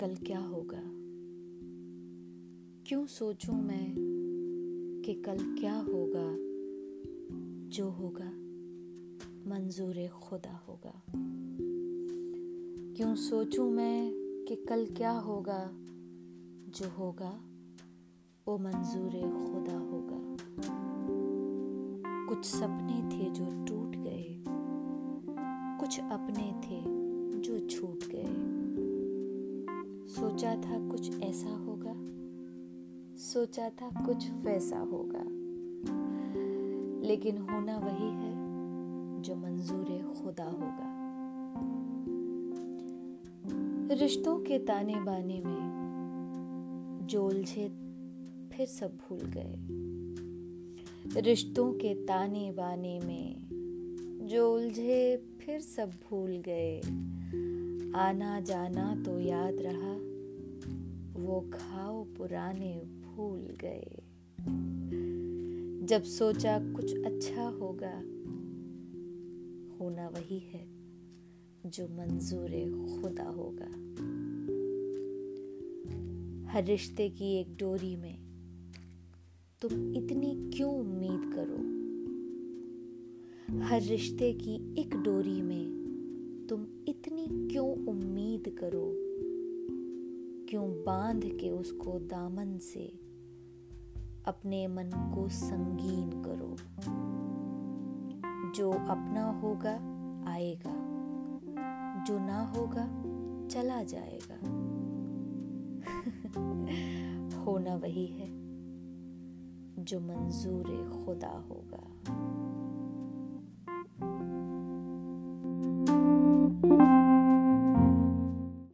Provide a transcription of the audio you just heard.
कल क्या होगा? क्यों सोचूं मैं कि कल क्या होगा जो होगा, मंजूर खुदा होगा? क्यों सोचूं मैं कि कल क्या होगा जो होगा, वो मंजूर खुदा होगा? कुछ सपने थे जो टूट गए, कुछ अपने थे जो छूट गए। सोचा था कुछ ऐसा होगा। सोचा था कुछ वैसा होगा। लेकिन होना वही है जो मंजूर खुदा होगा। रिश्तों के ताने बाने में जो उलझे, फिर सब भूल गए। रिश्तों के ताने बाने में जो उलझे, फिर सब भूल गए। आना जाना तो याद रहा। वो घाव पुराने भूल गए। जब सोचा कुछ अच्छा होगा, होना वही है जो मंजूर खुदा होगा। हर रिश्ते की एक डोरी में, तुम इतनी क्यों उम्मीद करो? हर रिश्ते की एक डोरी में, तुम इतनी क्यों उम्मीद करो? क्यों बाँध के उसको दामन से? अपने मन को संगीन करो। जो अपना होगा, आएगा। जो ना होगा, चला जाएगा। होना वही है, जो मंजूर खुदा होगा।